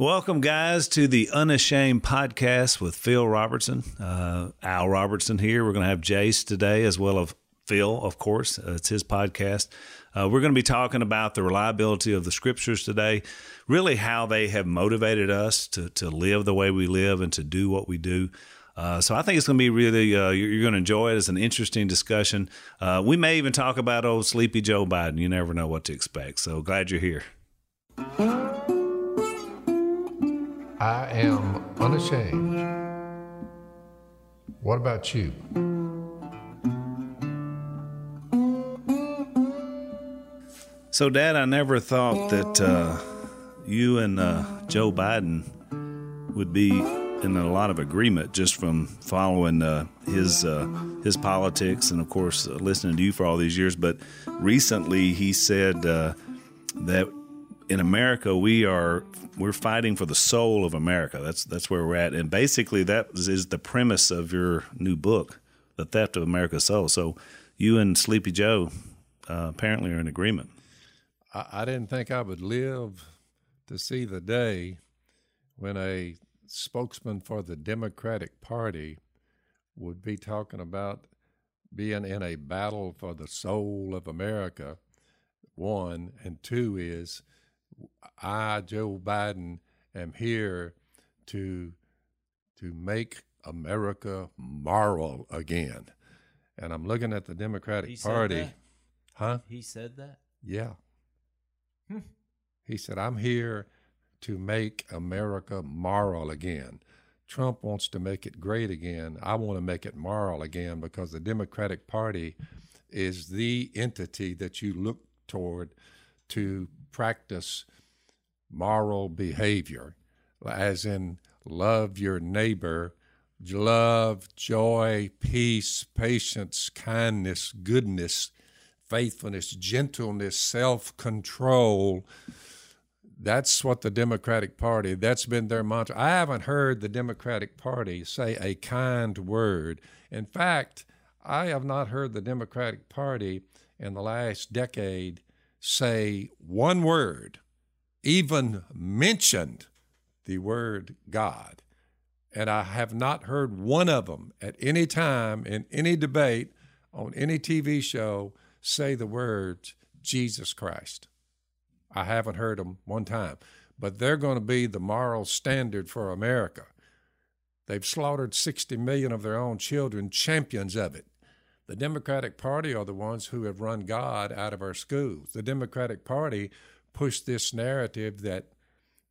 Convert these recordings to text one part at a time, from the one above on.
Welcome, guys, to the Unashamed podcast with Phil Robertson. Uh, Al Robertson here. We're going to have Jase today, as well as Phil, of course. Uh, it's his podcast. Uh, we're going to be talking about the reliability of the scriptures today, really how they have motivated us to, to live the way we live and to do what we do. Uh, so I think it's going to be really, uh, you're, going to enjoy it. It's an interesting discussion. Uh, we may even talk about old sleepy Joe Biden. You never know what to expect. So glad you're here. I am unashamed. What about you? So, Dad, I never thought that uh, you and uh, Joe Biden would be in a lot of agreement just from following uh, his uh, his politics and, of course, listening to you for all these years. But recently, he said uh, that in America, we are we're fighting for the soul of America. That's that's where we're at, and basically that is the premise of your new book, "The Theft of America's Soul." So, you and Sleepy Joe uh, apparently are in agreement. I, I didn't think I would live to see the day when a spokesman for the Democratic Party would be talking about being in a battle for the soul of America. One and two is I, Joe Biden, am here to to make America moral again. And I'm looking at the Democratic He Party. That? Huh? He said that. Yeah. Hmm. He said, I'm here to make America moral again. Trump wants to make it great again. I want to make it moral again because the Democratic Party is the entity that you look toward to practice moral behavior, as in love your neighbor, love, joy, peace, patience, kindness, goodness, faithfulness, gentleness, self control. That's what the Democratic Party, that's been their mantra. I haven't heard the Democratic Party say a kind word. In fact, I have not heard the Democratic Party in the last decade say one word, even mentioned the word God. And I have not heard one of them at any time in any debate on any TV show say the words Jesus Christ. I haven't heard them one time. But they're going to be the moral standard for America. They've slaughtered 60 million of their own children, champions of it. The Democratic Party are the ones who have run God out of our schools. The Democratic Party pushed this narrative that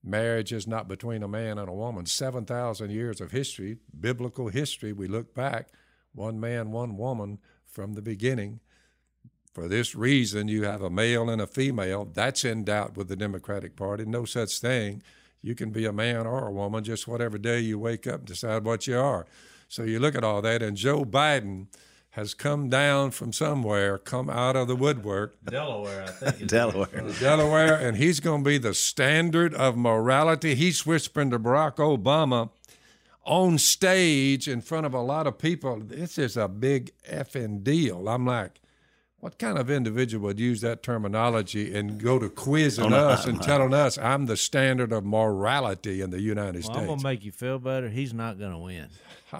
marriage is not between a man and a woman. 7,000 years of history, biblical history, we look back, one man, one woman from the beginning. For this reason, you have a male and a female. That's in doubt with the Democratic Party. No such thing. You can be a man or a woman just whatever day you wake up decide what you are. So you look at all that, and Joe Biden has come down from somewhere, come out of the woodwork. Delaware, I think. Delaware. Delaware, and he's going to be the standard of morality. He's whispering to Barack Obama on stage in front of a lot of people. This is a big effing deal. I'm like, what kind of individual would use that terminology and go to quizzing Oh, no, us and no. telling us I'm the standard of morality in the United Well, States? I'm gonna make you feel better. He's not gonna win.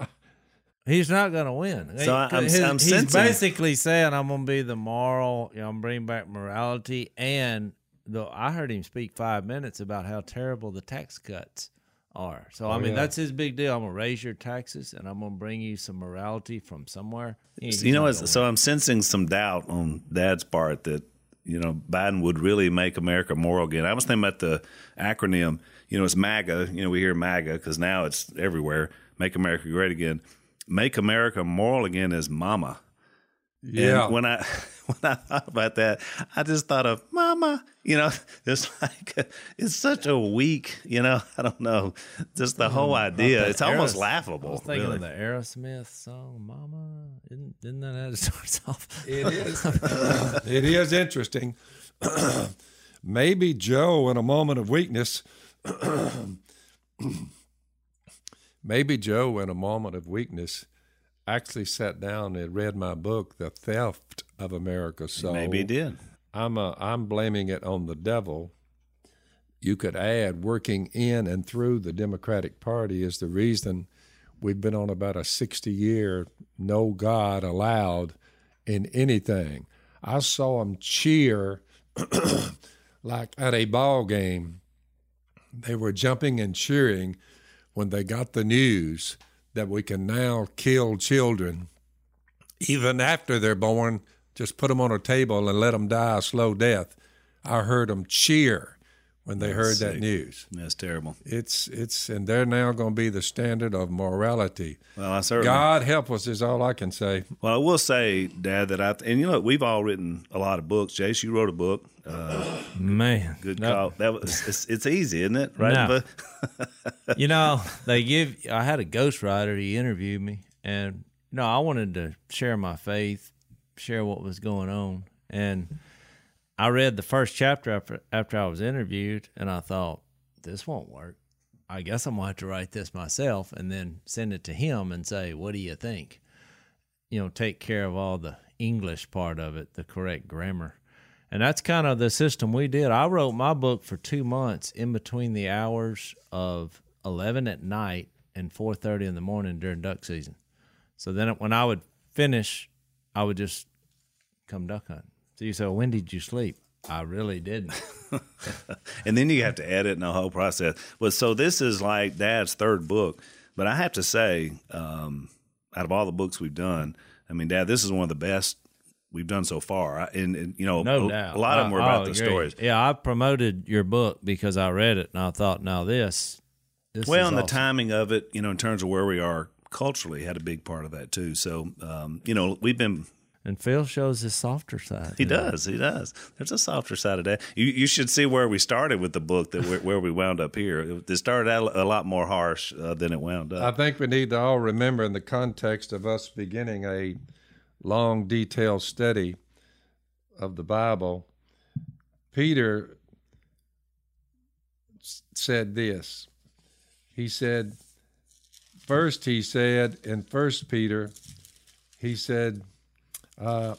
He's not gonna win. So I- I'm he's sensing- basically saying I'm gonna be the moral. You know, I'm bringing back morality, and the I heard him speak five minutes about how terrible the tax cuts are. So I Oh, mean, yeah. that's his big deal. I'm gonna raise your taxes, and I'm gonna bring you some morality from somewhere. He's you know, so. I'm sensing some doubt on Dad's part that you know Biden would really make America moral again. I was thinking about the acronym. You know, it's MAGA. You know, we hear MAGA because now it's everywhere. Make America great again. Make America moral again is MAMA. Yeah. And when I when I thought about that, I just thought of Mama. You know, it's like it's such a weak. You know, I don't know. Just the whole mm, idea. It's almost Aeros- I laughable. was thinking really. of the Aerosmith song, "Mama." Isn't, isn't that how it starts off? It is. it is interesting. Maybe Joe, in a moment of weakness, maybe Joe, in a moment of weakness, actually sat down and read my book, "The Theft of America's Soul." Maybe he did. I'm uh, I'm blaming it on the devil. You could add working in and through the Democratic Party is the reason we've been on about a 60 year no God allowed in anything. I saw them cheer like at a ball game. They were jumping and cheering when they got the news that we can now kill children even after they're born, just put them on a table and let them die a slow death. I heard them cheer when they heard that news. That's terrible. It's it's and they're now going to be the standard of morality. Well, I certainly. God help us is all I can say. Well, I will say, Dad, that I and you know we've all written a lot of books. Jase, you wrote a book. Uh, Man, good no. call. That was it's, it's easy, isn't it? Right? No. you know, they give. I had a ghostwriter. He interviewed me, and you know, I wanted to share my faith, share what was going on, and I read the first chapter after after I was interviewed, and I thought this won't work. I guess I'm gonna have to write this myself, and then send it to him and say, "What do you think?" You know, take care of all the English part of it, the correct grammar. And that's kind of the system we did. I wrote my book for two months in between the hours of eleven at night and four thirty in the morning during duck season. So then when I would finish, I would just come duck hunting. So you say, well, when did you sleep? I really didn't. and then you have to edit and the whole process. But so this is like Dad's third book. But I have to say, um, out of all the books we've done, I mean, Dad, this is one of the best we've done so far. I- And, and you know, No a, a lot of them were I- about I'll the agree. stories. Yeah, I promoted your book because I read it and I thought, now this, this Well, is and the timing of it, you know, in terms of where we are culturally, had a big part of that too. So, um, you know, we've been And Phil shows his softer side. He does. He does. There's a softer side of that. You you should see where we started with the book that where, where we wound up here. It started out a lot more harsh uh, than it wound up. I think we need to all remember in the context of us beginning a long, detailed study of the Bible, Peter s- said this. He said, first, he said in First Peter, he said, uh,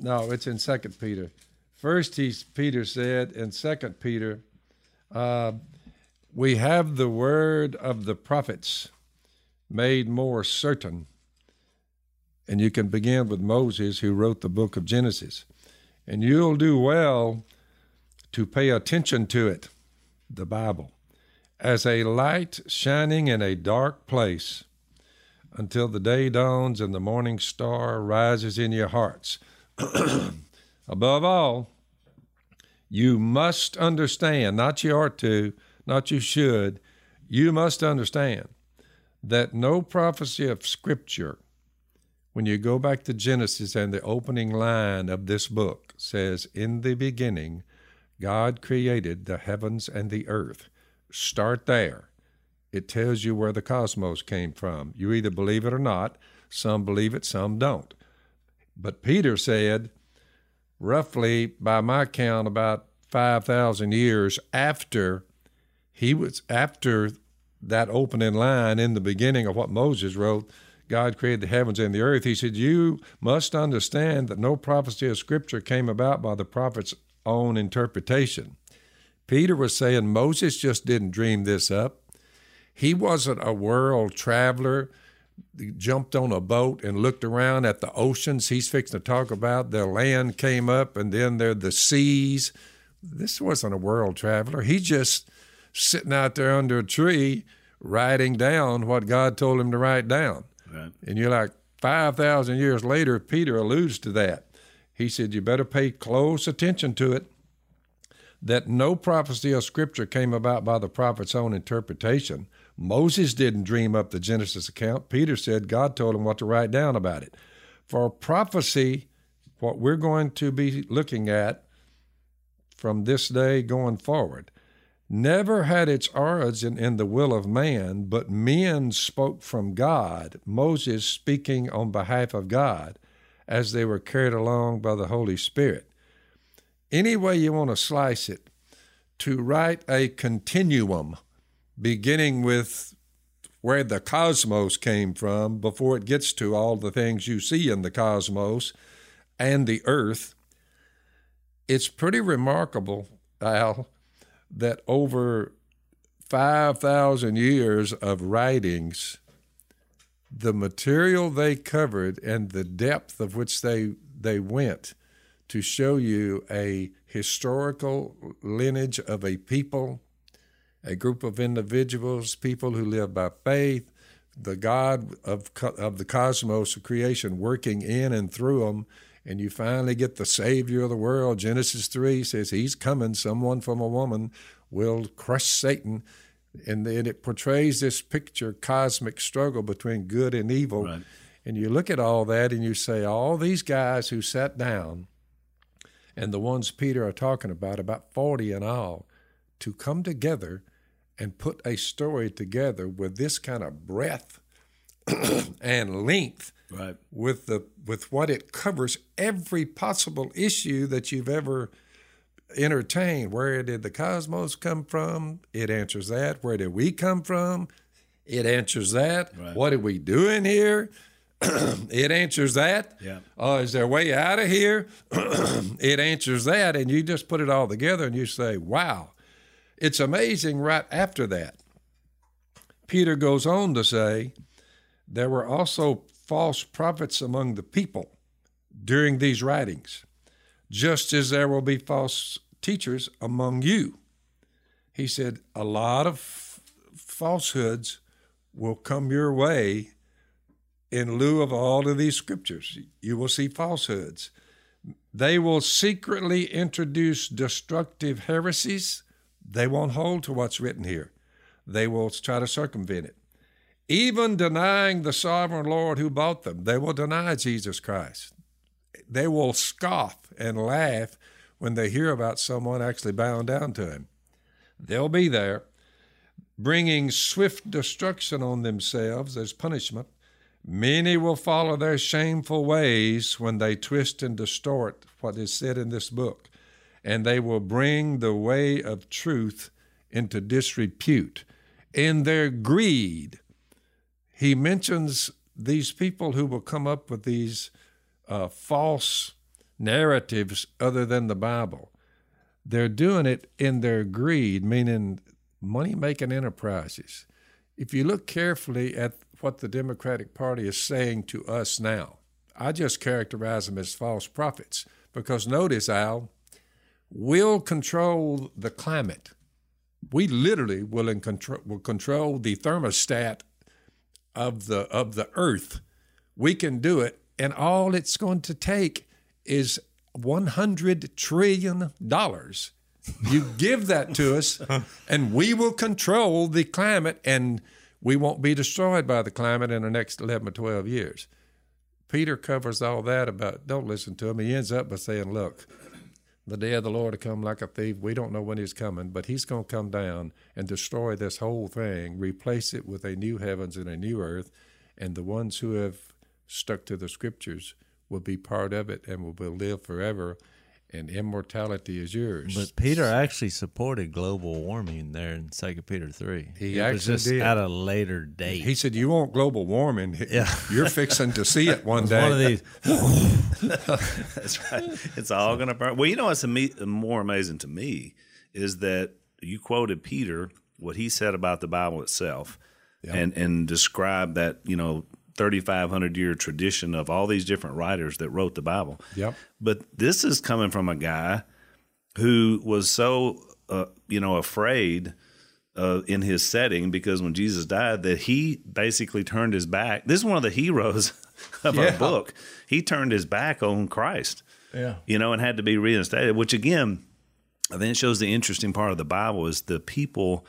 no, it's in Second Peter. First, he Peter said in Second Peter, uh, we have the word of the prophets made more certain. And you can begin with Moses, who wrote the book of Genesis. And you'll do well to pay attention to it, the Bible, as a light shining in a dark place until the day dawns and the morning star rises in your hearts. Above all, you must understand, not you ought to, not you should, you must understand that no prophecy of Scripture, when you go back to Genesis and the opening line of this book says, In the beginning, God created the heavens and the earth. Start there. It tells you where the cosmos came from. You either believe it or not. Some believe it, some don't. But Peter said, roughly, by my count, about 5,000 years after he was, after that opening line in the beginning of what Moses wrote, God created the heavens and the earth. He said, You must understand that no prophecy of Scripture came about by the prophet's own interpretation. Peter was saying Moses just didn't dream this up. He wasn't a world traveler, He jumped on a boat and looked around at the oceans he's fixing to talk about. The land came up and then there the seas. This wasn't a world traveler. He just sitting out there under a tree writing down what God told him to write down. Right. And you're like, 5,000 years later, Peter alludes to that. He said, You better pay close attention to it. That no prophecy of Scripture came about by the prophet's own interpretation. Moses didn't dream up the Genesis account. Peter said God told him what to write down about it. For prophecy, what we're going to be looking at from this day going forward, never had its origin in the will of man, but men spoke from God, Moses speaking on behalf of God, as they were carried along by the Holy Spirit. Any way you want to slice it, to write a continuum beginning with where the cosmos came from before it gets to all the things you see in the cosmos and the earth, it's pretty remarkable, Al, that over 5,000 years of writings, the material they covered and the depth of which they, they went to show you a historical lineage of a people, a group of individuals, people who live by faith, the God of, of the cosmos of creation working in and through them. And you finally get the Savior of the world. Genesis 3 says he's coming, someone from a woman will crush Satan. And then it portrays this picture, cosmic struggle between good and evil. Right. And you look at all that and you say, all these guys who sat down and the ones Peter are talking about, about 40 in all, to come together and put a story together with this kind of breadth and length right. with the with what it covers every possible issue that you've ever entertained. Where did the cosmos come from? It answers that. Where did we come from? It answers that. Right. What are we doing here? it answers that. Yeah. Uh, is there a way out of here? it answers that, and you just put it all together and you say, "Wow!" It's amazing. Right after that, Peter goes on to say, "There were also false prophets among the people during these writings, just as there will be false teachers among you." He said, "A lot of falsehoods will come your way." in lieu of all of these scriptures. You will see falsehoods. They will secretly introduce destructive heresies. They won't hold to what's written here. They will try to circumvent it. Even denying the sovereign Lord who bought them, they will deny Jesus Christ. They will scoff and laugh when they hear about someone actually bowing down to him. They'll be there, bringing swift destruction on themselves as punishment Many will follow their shameful ways when they twist and distort what is said in this book, and they will bring the way of truth into disrepute. In their greed, he mentions these people who will come up with these uh, false narratives other than the Bible. They're doing it in their greed, meaning money making enterprises. If you look carefully at what the Democratic Party is saying to us now. I just characterize them as false prophets because notice, Al, we'll control the climate. We literally will, control, will control the thermostat of the of the earth. We can do it, and all it's going to take is one hundred trillion dollars. You give that to us, and we will control the climate and we won't be destroyed by the climate in the next 11 or 12 years. Peter covers all that about, don't listen to him. He ends up by saying, look, the day of the Lord to come like a thief. We don't know when he's coming, but he's going to come down and destroy this whole thing, replace it with a new heavens and a new earth. And the ones who have stuck to the scriptures will be part of it and will live forever and immortality is yours. But Peter actually supported global warming there in Second Peter three. He it actually was just did. at a later date. He said, "You want global warming? Yeah. you're fixing to see it one day." One of these. That's right. It's all going to burn. Well, you know what's more amazing to me is that you quoted Peter what he said about the Bible itself, yeah. and and described that you know 3,500 year tradition of all these different writers that wrote the Bible. Yep. But this is coming from a guy who was so, uh, you know, afraid uh, in his setting because when Jesus died, that he basically turned his back. This is one of the heroes of yeah. our book. He turned his back on Christ. Yeah. You know, and had to be reinstated, which again, I think shows the interesting part of the Bible is the people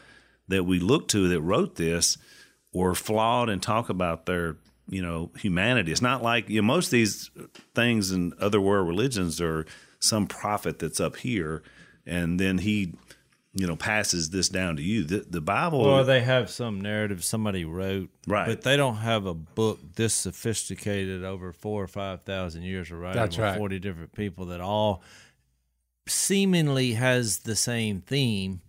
that we look to that wrote this were flawed and talk about their you know humanity. It's not like you know most of these things in other world religions are some prophet that's up here, and then he you know passes this down to you. The, the Bible, or they have some narrative somebody wrote, Right. But they don't have a book this sophisticated over four or five thousand years of writing That's with right. forty different people that all seemingly has the same theme.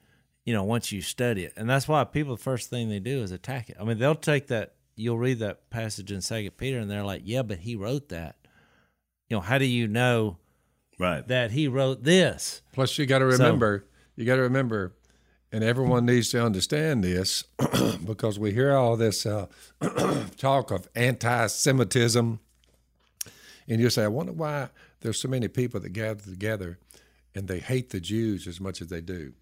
You know, once you study it, and that's why people the first thing they do is attack it. I mean, they'll take that. You'll read that passage in Second Peter, and they're like, "Yeah, but he wrote that." You know, how do you know right? that he wrote this? Plus, you got to remember, you got to remember, and everyone needs to understand this because we hear all this uh, talk of anti-Semitism, and you say, "I wonder why there's so many people that gather together and they hate the Jews as much as they do."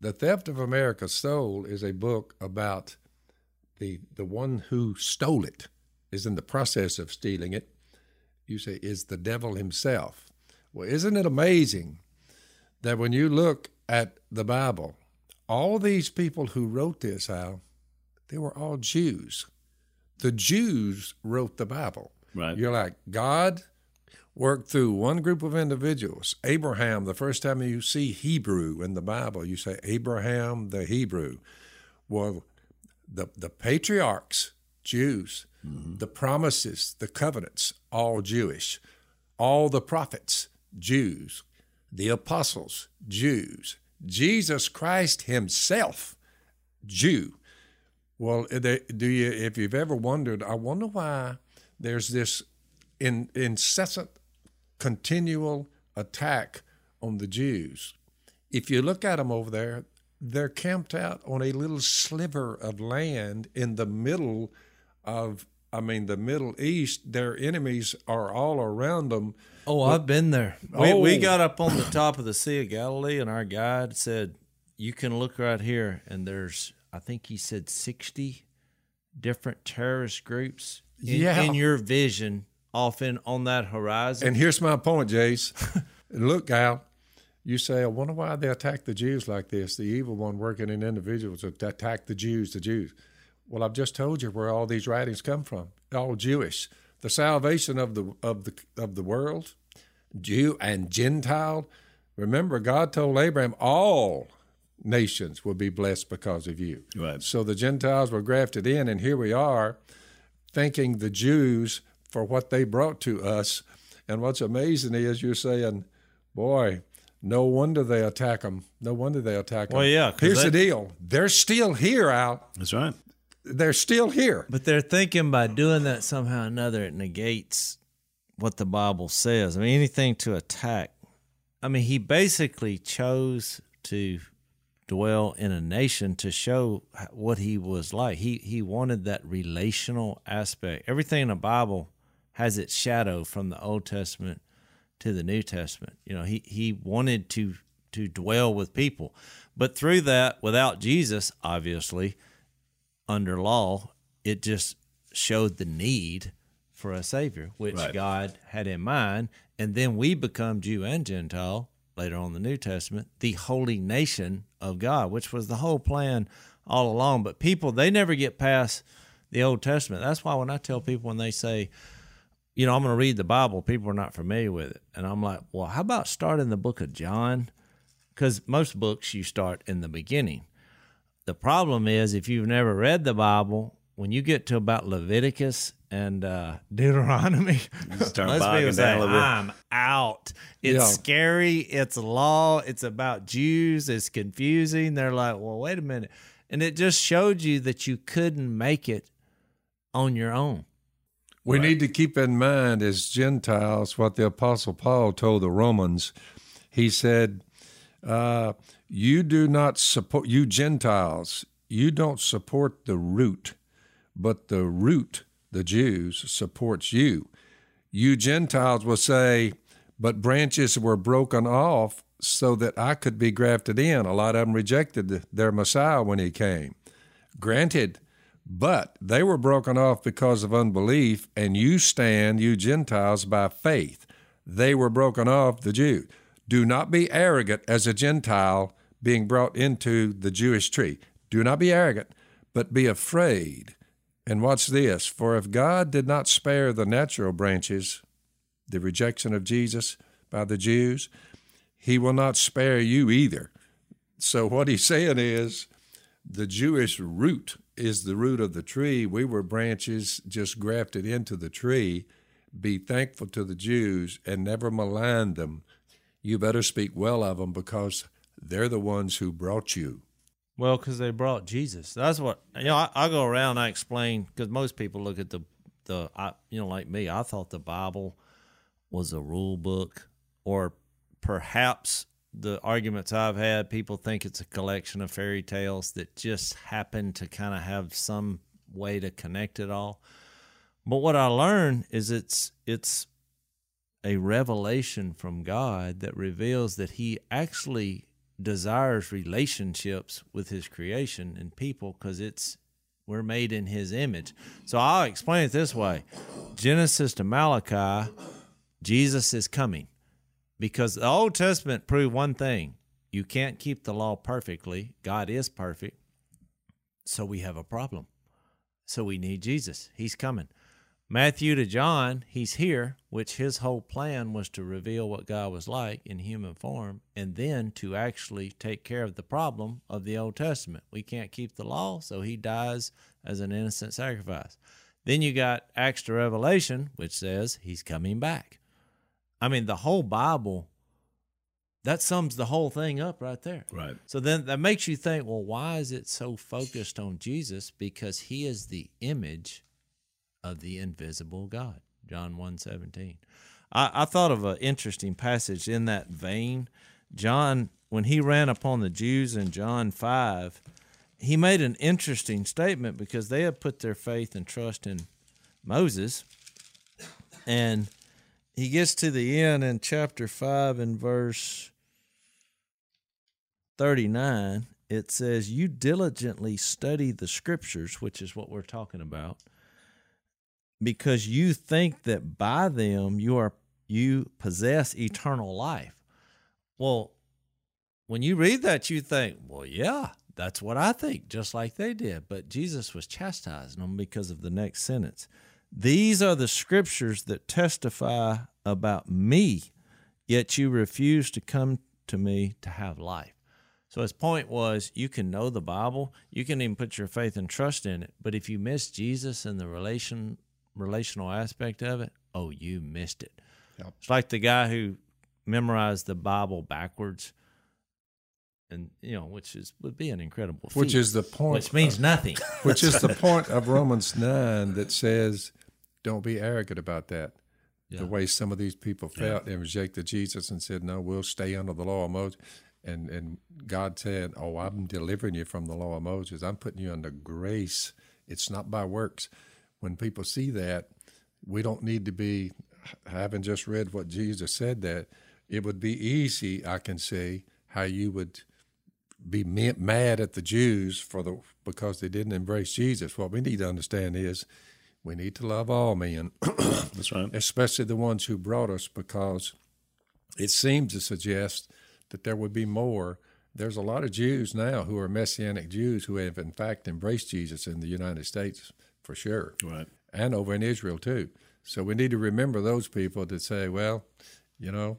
The Theft of America's Soul is a book about the the one who stole it is in the process of stealing it. You say is the devil himself. Well, isn't it amazing that when you look at the Bible, all these people who wrote this, Al, they were all Jews. The Jews wrote the Bible. Right. You're like, God worked through one group of individuals. Abraham, the first time you see Hebrew in the Bible, you say Abraham the Hebrew. Well, the, the patriarchs, Jews, mm-hmm. the promises, the covenants, all Jewish. All the prophets, Jews. The apostles, Jews. Jesus Christ himself, Jew. Well, eh, they- do you? If you've ever wondered, I wonder why there's this in, incessant, continual attack on the Jews. If you look at them over there, they're camped out on a little sliver of land in the middle of, I mean, the Middle East. Their enemies are all around them. Oh, I've been there. We, we Oh. got up on the top of the Sea of Galilee, and our guide said, "You can look right here, and there's, I think he said, sixty different terrorist groups in, Yeah. in your vision, off in on that horizon." And here's my point, Jase. Look, Al, you say, I wonder why they attack the Jews like this, the evil one working in individuals to attack the Jews, the Jews. Well, I've just told you where all these writings come from. All Jewish. The salvation of the of the of the world, Jew and Gentile. Remember, God told Abraham all nations will be blessed because of you. Right. So the Gentiles were grafted in, and here we are thanking the Jews for what they brought to us. And what's amazing is you're saying, boy, no wonder they attack them. No wonder they attack them. Well, yeah. Here's they- the deal they're still here, Al. That's right. They're still here. But they're thinking by doing that somehow or another it negates what the Bible says. I mean, anything to attack. I mean, he basically chose to dwell in a nation to show what he was like. He he wanted that relational aspect. Everything in the Bible has its shadow from the Old Testament to the New Testament. You know, he he wanted to to dwell with people. But through that without Jesus, obviously, under law, it just showed the need for a savior, which Right. God had in mind, and then we become Jew and Gentile later on in the New Testament, the holy nation of God, which was the whole plan all along. But people they never get past the Old Testament. That's why when I tell people when they say, you know, I'm going to read the Bible, people are not familiar with it, and I'm like, well, how about starting the book of John? Because most books you start in the beginning. The problem is if you've never read the Bible, when you get to about Leviticus and uh, Deuteronomy, start most people say, down a little bit. I'm out. It's Yeah. scary. It's law. It's about Jews. It's confusing. They're like, well, wait a minute. And it just showed you that you couldn't make it on your own. We need to keep in mind as Gentiles what the Apostle Paul told the Romans. He said, uh, You do not support, you Gentiles, you don't support the root, but the root, the Jews, supports you. You Gentiles will say, But branches were broken off so that I could be grafted in. A lot of them rejected their Messiah when he came. Granted, but they were broken off because of unbelief, and you stand, you Gentiles, by faith. They were broken off, the Jews. Do not be arrogant as a Gentile being brought into the Jewish tree. Do not be arrogant, but be afraid And watch this for if God did not spare the natural branches, the rejection of Jesus by the Jews, he will not spare you either. So, what he's saying is the Jewish root is the root of the tree. We were branches just grafted into the tree. Be thankful to the Jews and never malign them. You better speak well of them because they're the ones who brought you. Well, because they brought Jesus. That's what you know. I, I go around. I explain because most people look at the the I, you know like me. I thought the Bible was a rule book, or perhaps the arguments I've had, people think it's a collection of fairy tales that just happen to kind of have some way to connect it all. But what I learned is it's it's a revelation from God that reveals that He actually desires relationships with His creation and people because it's we're made in His image. So I'll explain it this way: Genesis to Malachi, Jesus is coming because the Old Testament proved one thing you can't keep the law perfectly. God is perfect. So we have a problem. So we need Jesus. He's coming. Matthew to John, he's here, which his whole plan was to reveal what God was like in human form and then to actually take care of the problem of the Old Testament. We can't keep the law, so he dies as an innocent sacrifice. Then you got Acts to Revelation, which says he's coming back. I mean, the whole Bible, that sums the whole thing up right there. Right. So then that makes you think, well, why is it so focused on Jesus? Because he is the image of the invisible God. John 1 17. I, I thought of an interesting passage in that vein. John, when he ran upon the Jews in John 5, he made an interesting statement because they had put their faith and trust in Moses. And he gets to the end in chapter 5 and verse 39 it says you diligently study the scriptures which is what we're talking about because you think that by them you are you possess eternal life. Well when you read that you think well yeah that's what i think just like they did. But jesus was chastising them because of the next sentence these are the scriptures that testify about me, yet you refuse to come to me to have life. So his point was you can know the Bible, you can even put your faith and trust in it, but if you miss Jesus and the relation relational aspect of it, oh, you missed it. Yep. It's like the guy who memorized the Bible backwards. And you know, which is would be an incredible feat, Which is the point. which means nothing. which is the point of Romans 9 that says, don't be arrogant about that. Yeah. The way some of these people felt and rejected Jesus and said, no, we'll stay under the law of Moses. And, and God said, oh, I'm delivering you from the law of Moses. I'm putting you under grace. It's not by works. When people see that, we don't need to be, having just read what Jesus said, that it would be easy, I can see, how you would be mad at the Jews for the because they didn't embrace Jesus. What we need to understand is we need to love all men, That's right. especially the ones who brought us, because it seems to suggest that there would be more. There's a lot of Jews now who are Messianic Jews who have, in fact, embraced Jesus in the United States for sure, Right. and over in Israel too. So we need to remember those people that say, well, you know,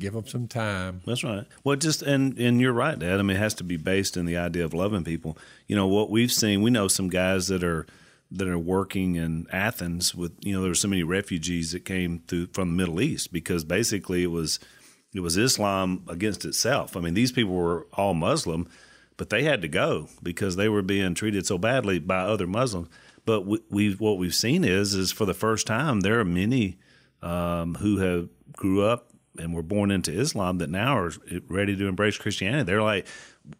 give them some time. That's right. Well, just and and you're right, Dad. I mean, it has to be based in the idea of loving people. You know what we've seen. We know some guys that are that are working in Athens with. You know, there were so many refugees that came through from the Middle East because basically it was it was Islam against itself. I mean, these people were all Muslim, but they had to go because they were being treated so badly by other Muslims. But we, we've what we've seen is is for the first time there are many um, who have grew up and were born into Islam that now are ready to embrace Christianity. They're like,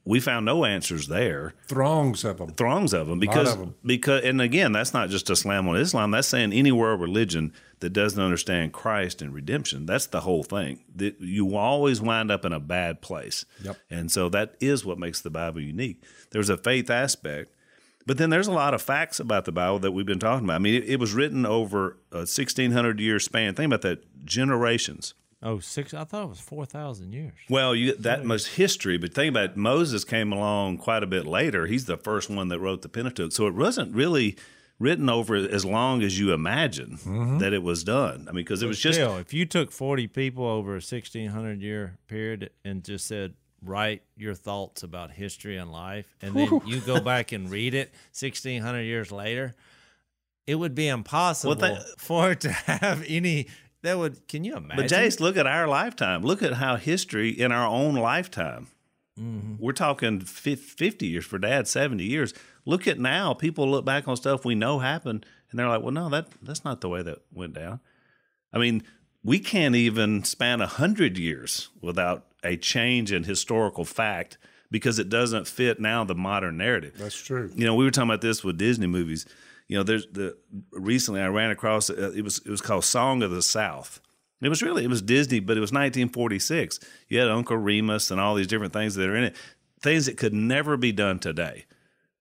we found no answers there. Throngs of them. Throngs of them because of 'em. because and again, that's not just a slam on Islam. That's saying any world religion that doesn't understand Christ and redemption. That's the whole thing. That you always wind up in a bad place. Yep. And so that is what makes the Bible unique. There's a faith aspect, but then there's a lot of facts about the Bible that we've been talking about. I mean, it, it was written over a 1600 year span. Think about that generations. Oh, six. I thought it was 4,000 years. Well, you that much history, but think about it, Moses came along quite a bit later. He's the first one that wrote the Pentateuch, so it wasn't really written over as long as you imagine mm-hmm. that it was done. I mean, because it was just Still, if you took 40 people over a 1600 year period and just said, write your thoughts about history and life, and then you go back and read it 1600 years later, it would be impossible they- for it to have any. That would, can you imagine? But Jase, look at our lifetime. Look at how history in our own lifetime. Mm-hmm. We're talking 50 years for dad, 70 years. Look at now. People look back on stuff we know happened and they're like, well, no, that that's not the way that went down. I mean, we can't even span a 100 years without a change in historical fact because it doesn't fit now the modern narrative. That's true. You know, we were talking about this with Disney movies. You know, there's the recently I ran across uh, it was it was called Song of the South. It was really it was Disney, but it was 1946. You had Uncle Remus and all these different things that are in it, things that could never be done today,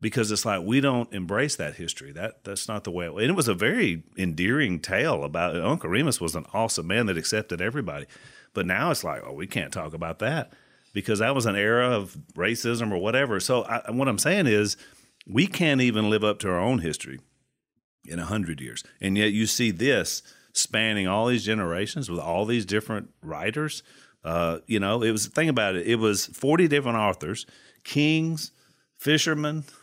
because it's like we don't embrace that history. That that's not the way. It, and it was a very endearing tale about Uncle Remus was an awesome man that accepted everybody, but now it's like oh we can't talk about that because that was an era of racism or whatever. So I, what I'm saying is we can't even live up to our own history in a hundred years, and yet you see this spanning all these generations with all these different writers. Uh, you know, it was think about it. It was 40 different authors, kings, fishermen.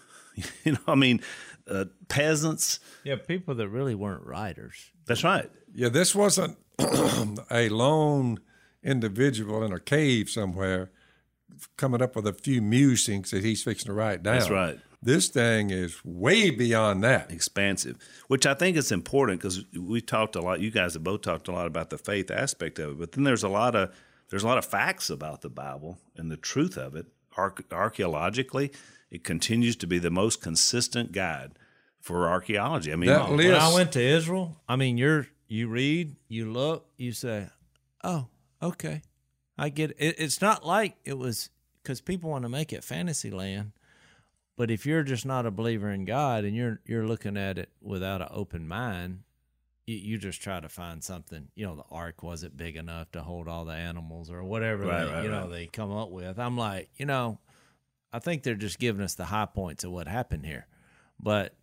You know, I mean, uh, peasants. yeah, people that really weren't writers. That's right. Yeah, this wasn't a lone individual in a cave somewhere coming up with a few musings that he's fixing to write down. That's right. This thing is way beyond that. expansive, which I think is important because we talked a lot. You guys have both talked a lot about the faith aspect of it, but then there's a lot of there's a lot of facts about the Bible and the truth of it. Arch- archaeologically, it continues to be the most consistent guide for archaeology. I mean, That oh, list- When I went to Israel, I mean, you're you read, you look, you say, "Oh, okay, I get it." it it's not like it was because people want to make it fantasy land, but if you're just not a believer in God and you're you're looking at it without an open mind, you, you just try to find something. You know, the ark wasn't big enough to hold all the animals or whatever Right, they, right, you know right. they come up with. I'm like, you know, I think they're just giving us the high points of what happened here, but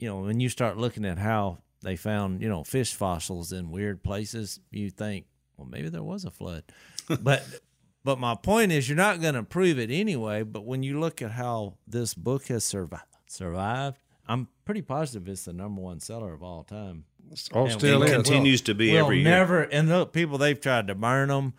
you know, when you start looking at how they found, you know, fish fossils in weird places, you think, well, maybe there was a flood. but but my point is you're not going to prove it anyway, but when you look at how this book has survived, survived, I'm pretty positive it's the number one seller of all time. Oh, And still it is. continues to be We'll every year. never and look, people they've tried to burn them.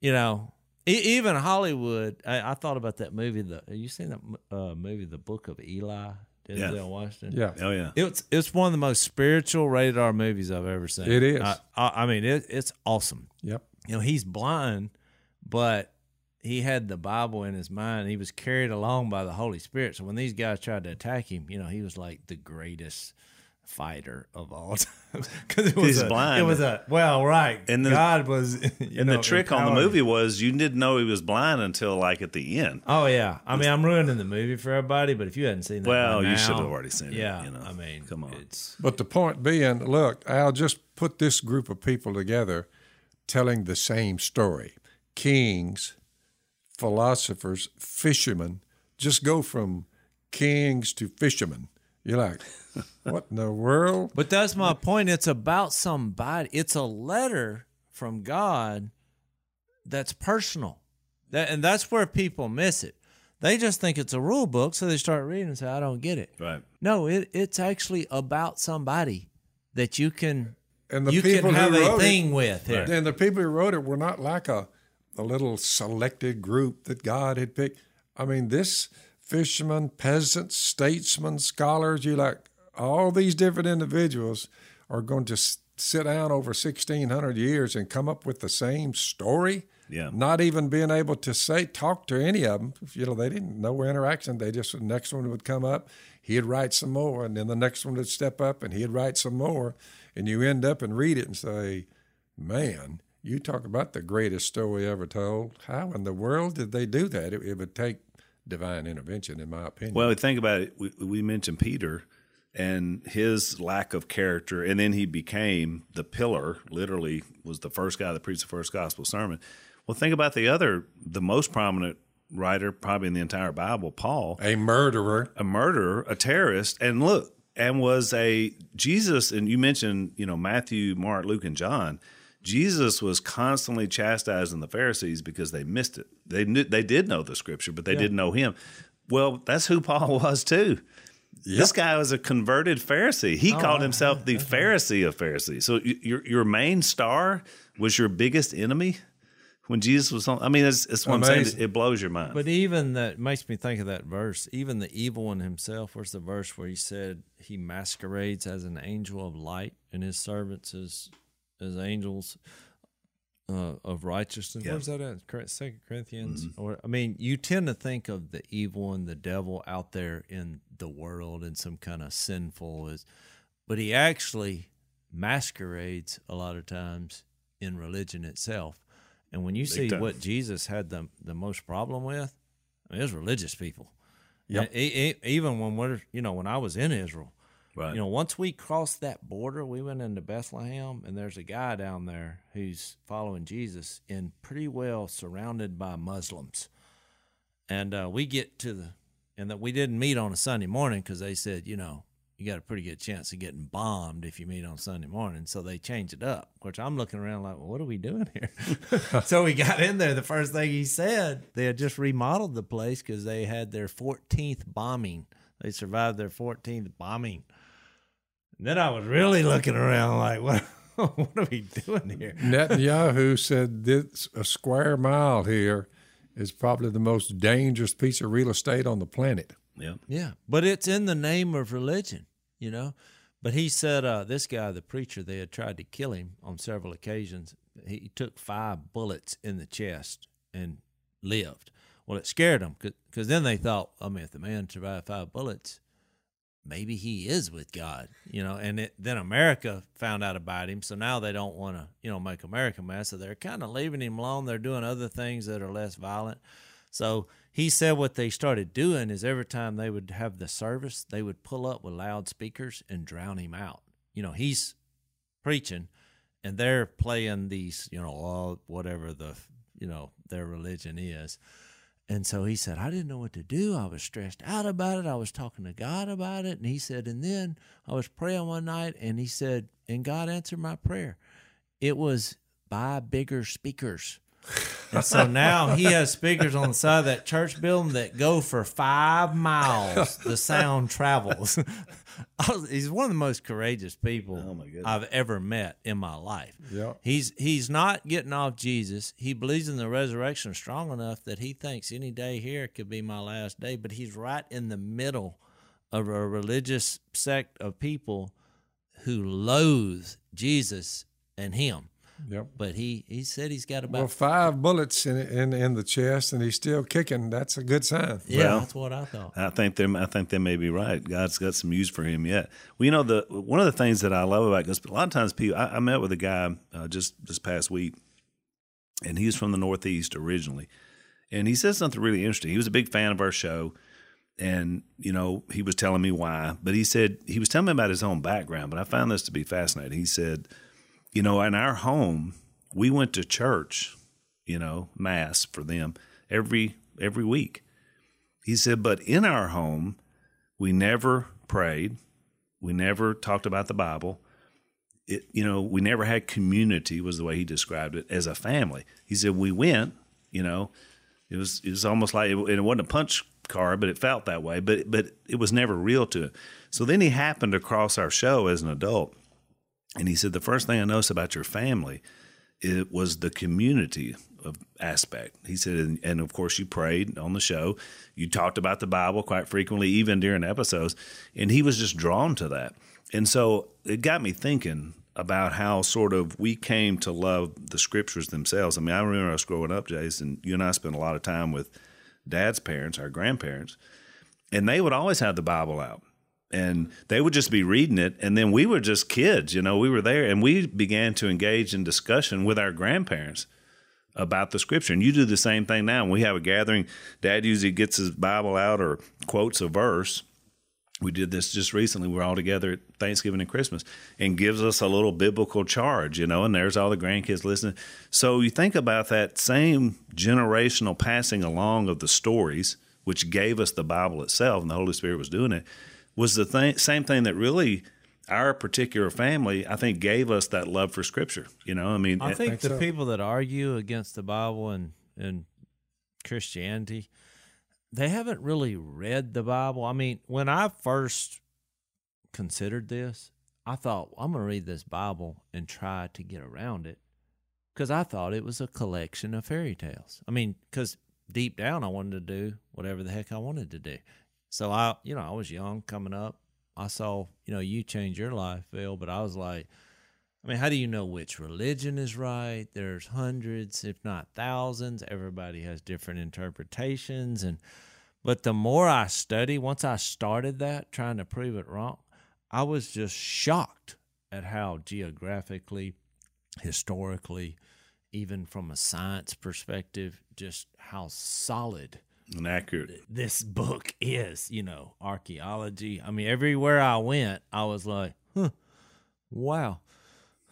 You know, e- even Hollywood. I, I thought about that movie. The you seen that uh, movie, The Book of Eli? Yeah. Denzel Washington. Yeah. Oh yeah, It's it's one of the most spiritual rated R movies I've ever seen. It is. I, I, I mean, it, it's awesome. Yep. You know, he's blind, but he had the Bible in his mind. He was carried along by the Holy Spirit. So when these guys tried to attack him, you know, he was like the greatest fighter of all time because it was He's a, blind. It was a well, right. And the- God was. You and know, the trick on the movie was you didn't know he was blind until like at the end. Oh yeah, I mean, I'm ruining the movie for everybody, but if you hadn't seen that, Well, by you should have already seen it, Yeah, you know. I mean, Come on. it's But the point being, look, I'll just put this group of people together telling the same story. Kings, philosophers, fishermen, just go from kings to fishermen. You're like, what in the world? But that's my point. It's about somebody. It's a letter from God that's personal. That and that's where people miss it. They just think it's a rule book, so they start reading and say, "I don't get it." Right. No, it, it's actually about somebody that you can And the you people can who have a wrote it- thing with here. And the people who wrote it were not like a, a little selected group that God had picked. I mean, this fishermen, peasants, statesmen, scholars, you like all these different individuals are going to sit down over 1600 years and come up with the same story. Yeah. Not even being able to say, talk to any of them. You know, they didn't know where interaction. They just, the next one would come up, he'd write some more, and then the next one would step up and he'd write some more. And you end up and read it and say, man, you talk about the greatest story ever told. How in the world did they do that? It, it would take divine intervention, in my opinion. Well, think about it. We, we mentioned Peter and his lack of character, and then he became the pillar. Literally, was the first guy that preached the first gospel sermon. Well, think about the other, the most prominent writer, probably in the entire Bible, Paul, a murderer. a murderer, a terrorist, and look, and was a Jesus. And you mentioned, you know, Matthew, Mark, Luke, and John. Jesus was constantly chastising the Pharisees because they missed it. They knew they did know the scripture, but they yeah. didn't know him. Well, that's who Paul was too. Yep. This guy was a converted Pharisee. He oh, called himself the Pharisee of Pharisees. So your your main star was your biggest enemy when Jesus was on. I mean, it's, it's. I'm saying. It blows your mind. But even that makes me think of that verse. Even the evil one himself. Where's the verse where he said he masquerades as an angel of light and his servants as as angels uh, of righteousness. Yeah. Where's that at? Second Corinthians. Mm-hmm. Or I mean, you tend to think of the evil and the devil out there in the world and some kind of sinful is, but he actually masquerades a lot of times in religion itself. And when you Big see time. what Jesus had the the most problem with, I mean, it was religious people. Yeah. Even when we're you know when I was in Israel, Right. You know, once we crossed that border, we went into Bethlehem, and there's a guy down there who's following Jesus and pretty well surrounded by Muslims. And uh, we get to the, and that we didn't meet on a Sunday morning because they said, you know, you got a pretty good chance of getting bombed if you meet on Sunday morning. So they changed it up. Which I'm looking around like, well, what are we doing here? so we got in there. The first thing he said, they had just remodeled the place because they had their 14th bombing. They survived their 14th bombing and then I was really looking around like, what? what are we doing here? Netanyahu said this a square mile here is probably the most dangerous piece of real estate on the planet. Yeah, yeah, but it's in the name of religion, you know. But he said uh, this guy, the preacher, they had tried to kill him on several occasions. He took five bullets in the chest and lived. Well, it scared them because then they thought, I mean, if the man survived five bullets, maybe he is with God, you know. And it, then America found out about him, so now they don't want to, you know, make America mess. So they're kind of leaving him alone. They're doing other things that are less violent. So he said what they started doing is every time they would have the service, they would pull up with loudspeakers and drown him out. You know, he's preaching, and they're playing these, you know, all whatever the, you know, their religion is. And so he said, I didn't know what to do. I was stressed out about it. I was talking to God about it. And he said, and then I was praying one night and he said, and God answered my prayer. It was buy bigger speakers. and so now he has speakers on the side of that church building that go for five miles. The sound travels. was, he's one of the most courageous people oh I've ever met in my life. Yeah. He's he's not getting off Jesus. He believes in the resurrection strong enough that he thinks any day here could be my last day, but he's right in the middle of a religious sect of people who loathe Jesus and him. Yep. But he, he said he's got about well five bullets in, in in the chest, and he's still kicking. That's a good sign. Yeah, well, that's what I thought. I think they I think they may be right. God's got some use for him yet. Well, you know the one of the things that I love about because a lot of times people I, I met with a guy uh, just this past week, and he's from the Northeast originally, and he said something really interesting. He was a big fan of our show and you know he was telling me why but he said he was telling me about his own background but i found this to be fascinating he said you know, in our home, we went to church, you know, mass for them every every week. He said, but in our home, we never prayed, we never talked about the Bible. It, you know, we never had community was the way he described it as a family. He said we went, you know, it was it was almost like it, it wasn't a punch card, but it felt that way. But but it was never real to him. So then he happened across our show as an adult, and he said, The first thing I noticed about your family it was the community of aspect. He said, and, and, of course, you prayed on the show. You talked about the Bible quite frequently, even during episodes. And he was just drawn to that. And so it got me thinking about how sort of we came to love the scriptures themselves. I mean, I remember us growing up, Jason, you and I spent a lot of time with dad's parents, our grandparents, and they would always have the Bible out and they would just be reading it and then we were just kids you know we were there and we began to engage in discussion with our grandparents about the scripture. And you do the same thing now. When we have a gathering dad usually gets his bible out or quotes a verse. We did this just recently. We're all together at thanksgiving and christmas and gives us a little biblical charge you know and there's all the grandkids listening. So you think about that same generational passing along of the stories which gave us the bible itself and the holy spirit was doing it was the thing, same thing that really our particular family, I think, gave us that love for Scripture. You know, I mean, I think, think the so. people that argue against the Bible and and Christianity, they haven't really read the Bible. I mean, when I first considered this, I thought I'm going to read this Bible and try to get around it because I thought it was a collection of fairy tales. I mean, because deep down I wanted to do whatever the heck I wanted to do. So I, you know, I was young coming up. I saw, you know, you change your life, Phil, but I was like, I mean, how do you know which religion is right? There's hundreds, if not thousands. Everybody has different interpretations and but the more I study, once I started that trying to prove it wrong, I was just shocked at how geographically, historically, even from a science perspective, just how solid and accurate. this book is, you know, archaeology. I mean, everywhere I went, I was like, huh, wow,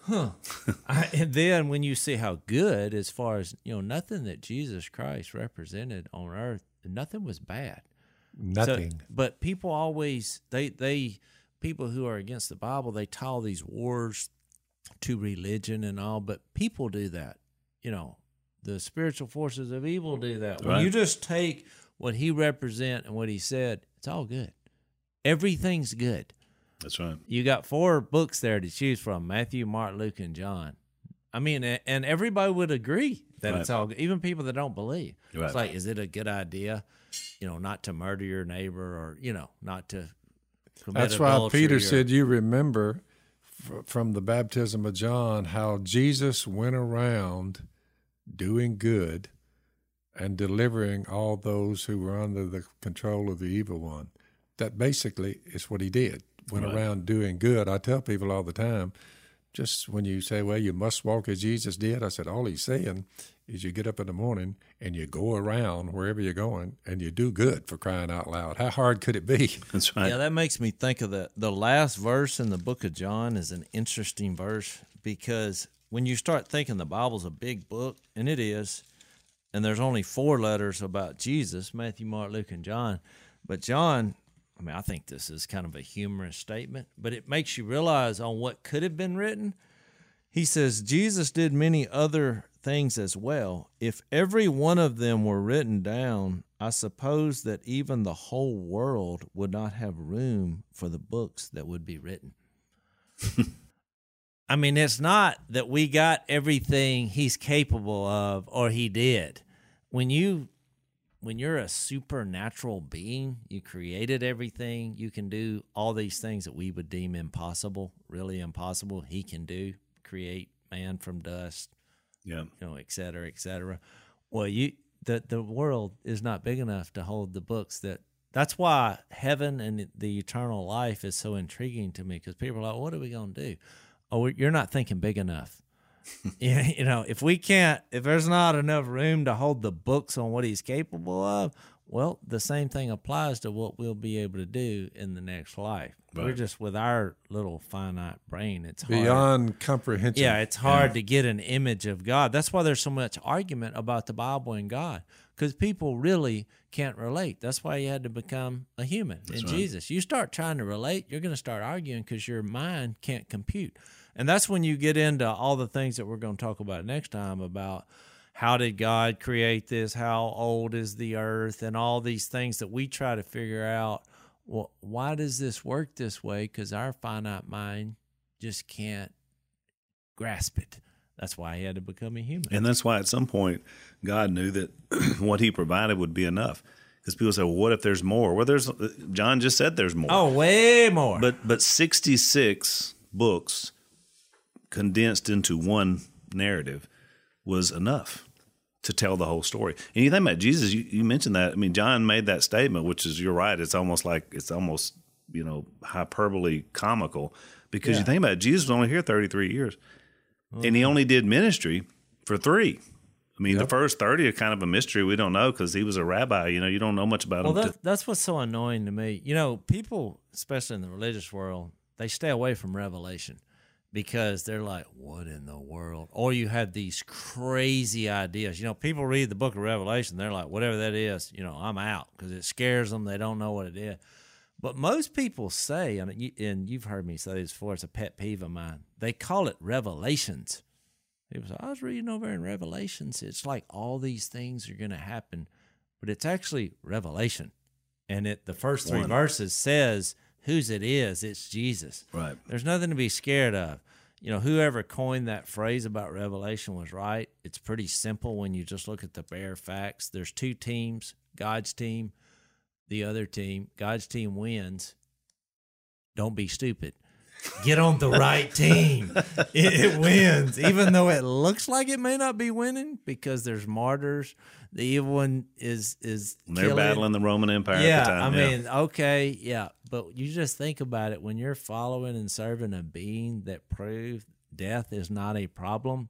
huh. I, and then when you see how good, as far as, you know, nothing that Jesus Christ represented on earth, nothing was bad. So- Nothing. but people always, they, they, people who are against the Bible, they tie all these wars to religion and all, but people do that. You know, the spiritual forces of evil do that. When you just take what he represent and what he said, it's all good. Everything's good. That's right. You got four books there to choose from: Matthew, Mark, Luke, and John. I mean, and everybody would agree that it's all good. Even people that don't believe. Right. It's like, is it a good idea, you know, not to murder your neighbor or you know, not to commit That's why Peter or- said, You remember from the baptism of John how Jesus went around doing good and delivering all those who were under the control of the evil one. That basically is what he did. Went Right. around doing good. I tell people all the time, just when you say, well, you must walk as Jesus did, I said, all he's saying is you get up in the morning and you go around wherever you're going and you do good for crying out loud. How hard could it be? That's right. Yeah, that makes me think of the the last verse in the book of John is an interesting verse because when you start thinking the Bible's a big book, and it is, and there's only four letters about Jesus, Matthew, Mark, Luke, and John. But John, I mean, I think this is kind of a humorous statement, but it makes you realize on what could have been written. He says, Jesus did many other things as well. If every one of them were written down, I suppose that even the whole world would not have room for the books that would be written. I mean, it's not that we got everything he's capable of or he did. When you when you're a supernatural being, you created everything, you can do all these things that we would deem impossible, really impossible. He can do create man from dust, Yeah. you know, et cetera, et cetera. Well, you the the world is not big enough to hold the books that. That's why heaven and the eternal life is so intriguing to me because people are like, "What are we gonna do?" Oh, you're not thinking big enough. Yeah, you know, if we can't, if there's not enough room to hold the books on what he's capable of, well, the same thing applies to what we'll be able to do in the next life. We're just with our little finite brain. It's hard. Beyond comprehension. Yeah, it's hard to get an image of God. That's why there's so much argument about the Bible and God because people really can't relate. That's why you had to become a human in right. Jesus. You start trying to relate, you're going to start arguing because your mind can't compute. And that's when you get into all the things that we're going to talk about next time about how did God create this? How old is the earth? And all these things that we try to figure out. Well, why does this work this way? Because our finite mind just can't grasp it. That's why he had to become a human. And that's why at some point God knew that what He provided would be enough. Because people say, "Well, what if there's more?" Well, there's uh, John just said there's more. oh, way more. but but 66 books condensed into one narrative was enough to tell the whole story. And you think about Jesus, you, you mentioned that. I mean, John made that statement, which is you're right. It's almost like it's almost you know hyperbole comical because you think about it, Jesus was only here 33 years, and he only did ministry for three. I mean, the first 30 are kind of a mystery. We don't know because he was a rabbi. You know, you don't know much about well, him. that, that's what's so annoying to me. You know, people, especially in the religious world, they stay away from Revelation because they're like, what in the world? Or you have these crazy ideas. You know, people read the book of Revelation, they're like, whatever that is, you know, I'm out because it scares them. They don't know what it is. But most people say, and, you, and you've heard me say this before, it's a pet peeve of mine. They call it revelations. People say, I was reading over in Revelations. It's like all these things are going to happen, but it's actually revelation. And it the first three One. verses says whose it is. It's Jesus. Right. There's nothing to be scared of. You know, whoever coined that phrase about revelation was right. It's pretty simple when you just look at the bare facts. There's two teams God's team, the other team. God's team wins. Don't be stupid. Get on the right team. It, it wins, even though it looks like it may not be winning because there's martyrs. The evil one is is They're killing. battling the Roman Empire Yeah, at the time. I yeah. mean, okay, yeah, but you just think about it when you're following and serving a being that proved death is not a problem.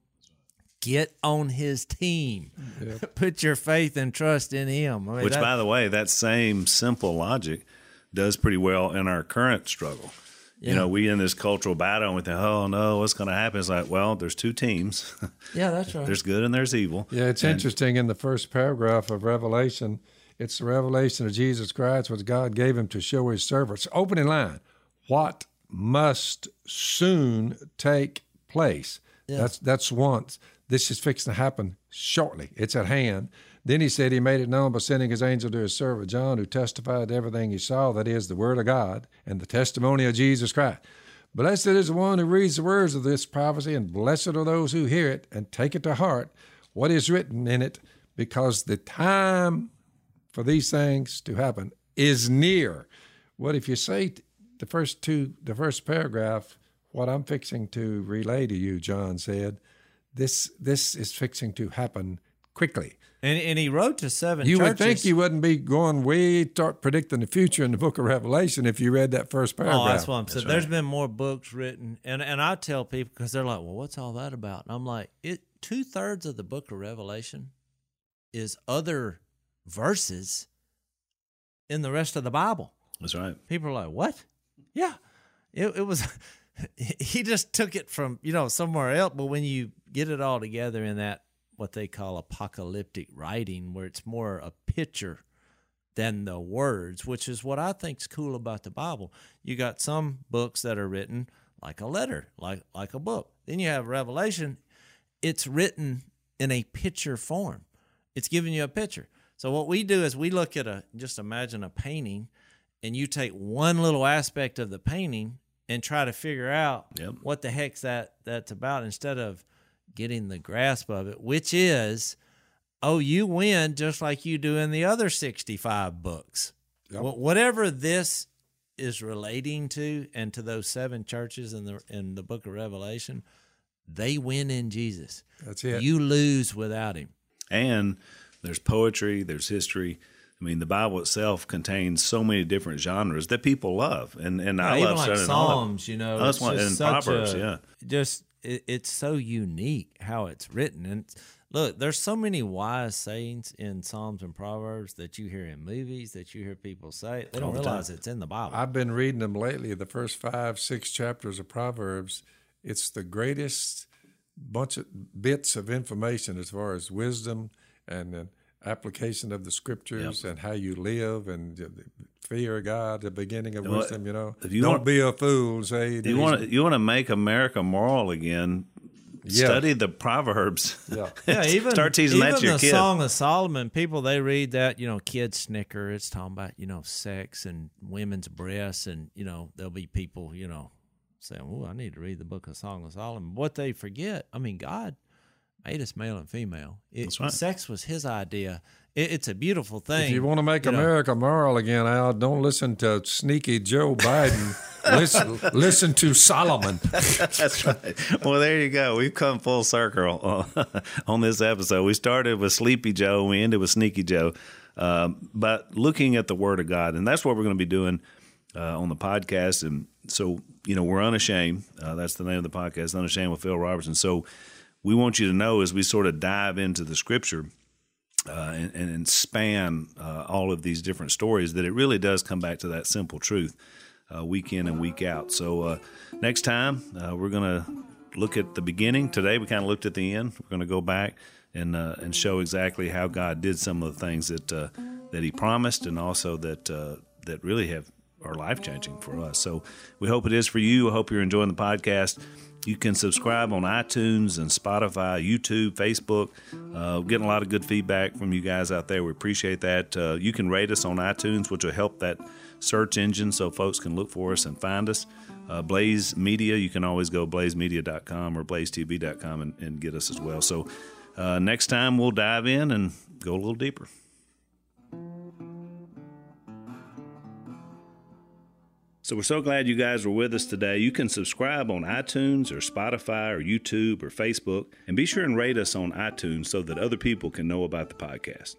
Get on his team. Put your faith and trust in him. I mean, Which, that- by the way, that same simple logic does pretty well in our current struggle. You know, we in this cultural battle and we think, oh no, what's going to happen? It's like, well, there's two teams. yeah, that's right. there's good and there's evil. Yeah, it's interesting in the first paragraph of Revelation. It's the revelation of Jesus Christ, which God gave him to show his servants. Opening line, what must soon take place. That's that's once. This is fixing to happen shortly. It's at hand. Then he said he made it known by sending his angel to his servant John, who testified to everything he saw, that is, the word of God and the testimony of Jesus Christ. Blessed is the one who reads the words of this prophecy, and blessed are those who hear it and take it to heart what is written in it, because the time for these things to happen is near. What if you say the first two, the first paragraph, what I'm fixing to relay to you, John said, this this is fixing to happen quickly. and and he wrote to seven. You churches. would think you wouldn't be going way start predicting the future in the book of Revelation if you read that first paragraph. Oh, that's what I'm saying. There's been more books written, and and I tell people because they're like, "Well, what's all that about?" And I'm like, "It two thirds of the book of Revelation is other verses in the rest of the Bible." That's right. People are like, "What?" Yeah, it it was. he just took it from you know somewhere else, but when you get it all together in that what they call apocalyptic writing, where it's more a picture than the words, which is what I think's cool about the Bible. You got some books that are written like a letter, like like a book. Then you have Revelation. It's written in a picture form. It's giving you a picture. So what we do is we look at a just imagine a painting and you take one little aspect of the painting and try to figure out Yep. what the heck's that that's about instead of getting the grasp of it, which is oh, you win just like you do in the other 65 books. Wh- whatever this is relating to and to those seven churches in the in the book of Revelation, they win in Jesus. That's it. You lose without him. And there's poetry, there's history. I mean, the Bible itself contains so many different genres that people love, and and I even love like studying all of. Psalms, you know. Oh, that's it's one- just and such Proverbs, a- yeah. Just it, it's so unique how it's written, and look, there's so many wise sayings in Psalms and Proverbs that you hear in movies that you hear people say. They don't All the time. realize it's in the Bible. I've been reading them lately, the first five, six chapters of Proverbs. It's the greatest bunch of bits of information as far as wisdom and then application of the scriptures and how you live and the fear of God, the beginning of Well, wisdom, you know. if you Don't want- be a fool, say You want to you want to make America moral again? Yeah. Study the Proverbs. Yeah. Yeah, even start teasing even that to your the kid. Song of Solomon. People they read that, you know, kids snicker. It's talking about you know sex and women's breasts, and you know there'll be people you know saying, "Oh, I need to read the book of Song of Solomon." What they forget, I mean, God made us male and female. It, That's right. Sex was His idea. It, it's a beautiful thing. If you want to make you know. America moral again, Al, don't listen to sneaky Joe Biden. listen, listen to Solomon. That's right. Well, there you go. We've come full circle on this episode. We started with Sleepy Joe and we ended with Sneaky Joe. Um, but looking at the Word of God, and that's what we're going to be doing uh, on the podcast. And so, you know, we're unashamed. Uh, that's the name of the podcast, Unashamed with Phil Robertson. So we want you to know as we sort of dive into the Scripture uh, and, and, span uh, all of these different stories that it really does come back to that simple truth uh, week in and week out. So uh, next time uh, we're going to look at the beginning. Today we kind of looked at the end. We're going to go back and uh, and show exactly how God did some of the things that that He promised, and also that that really have are life changing for us. So we hope it is for you. I hope you're enjoying the podcast. You can subscribe on iTunes and Spotify, YouTube, Facebook. Uh, getting a lot of good feedback from you guys out there. We appreciate that. Uh, you can rate us on iTunes, which will help that search engine so folks can look for us and find us. Uh, Blaze Media, you can always go blazemedia.com or blazetv.com and, and get us as well. So uh, next time we'll dive in and go a little deeper. So we're so glad you guys were with us today. You can subscribe on iTunes or Spotify or YouTube or Facebook, and be sure and rate us on iTunes so that other people can know about the podcast.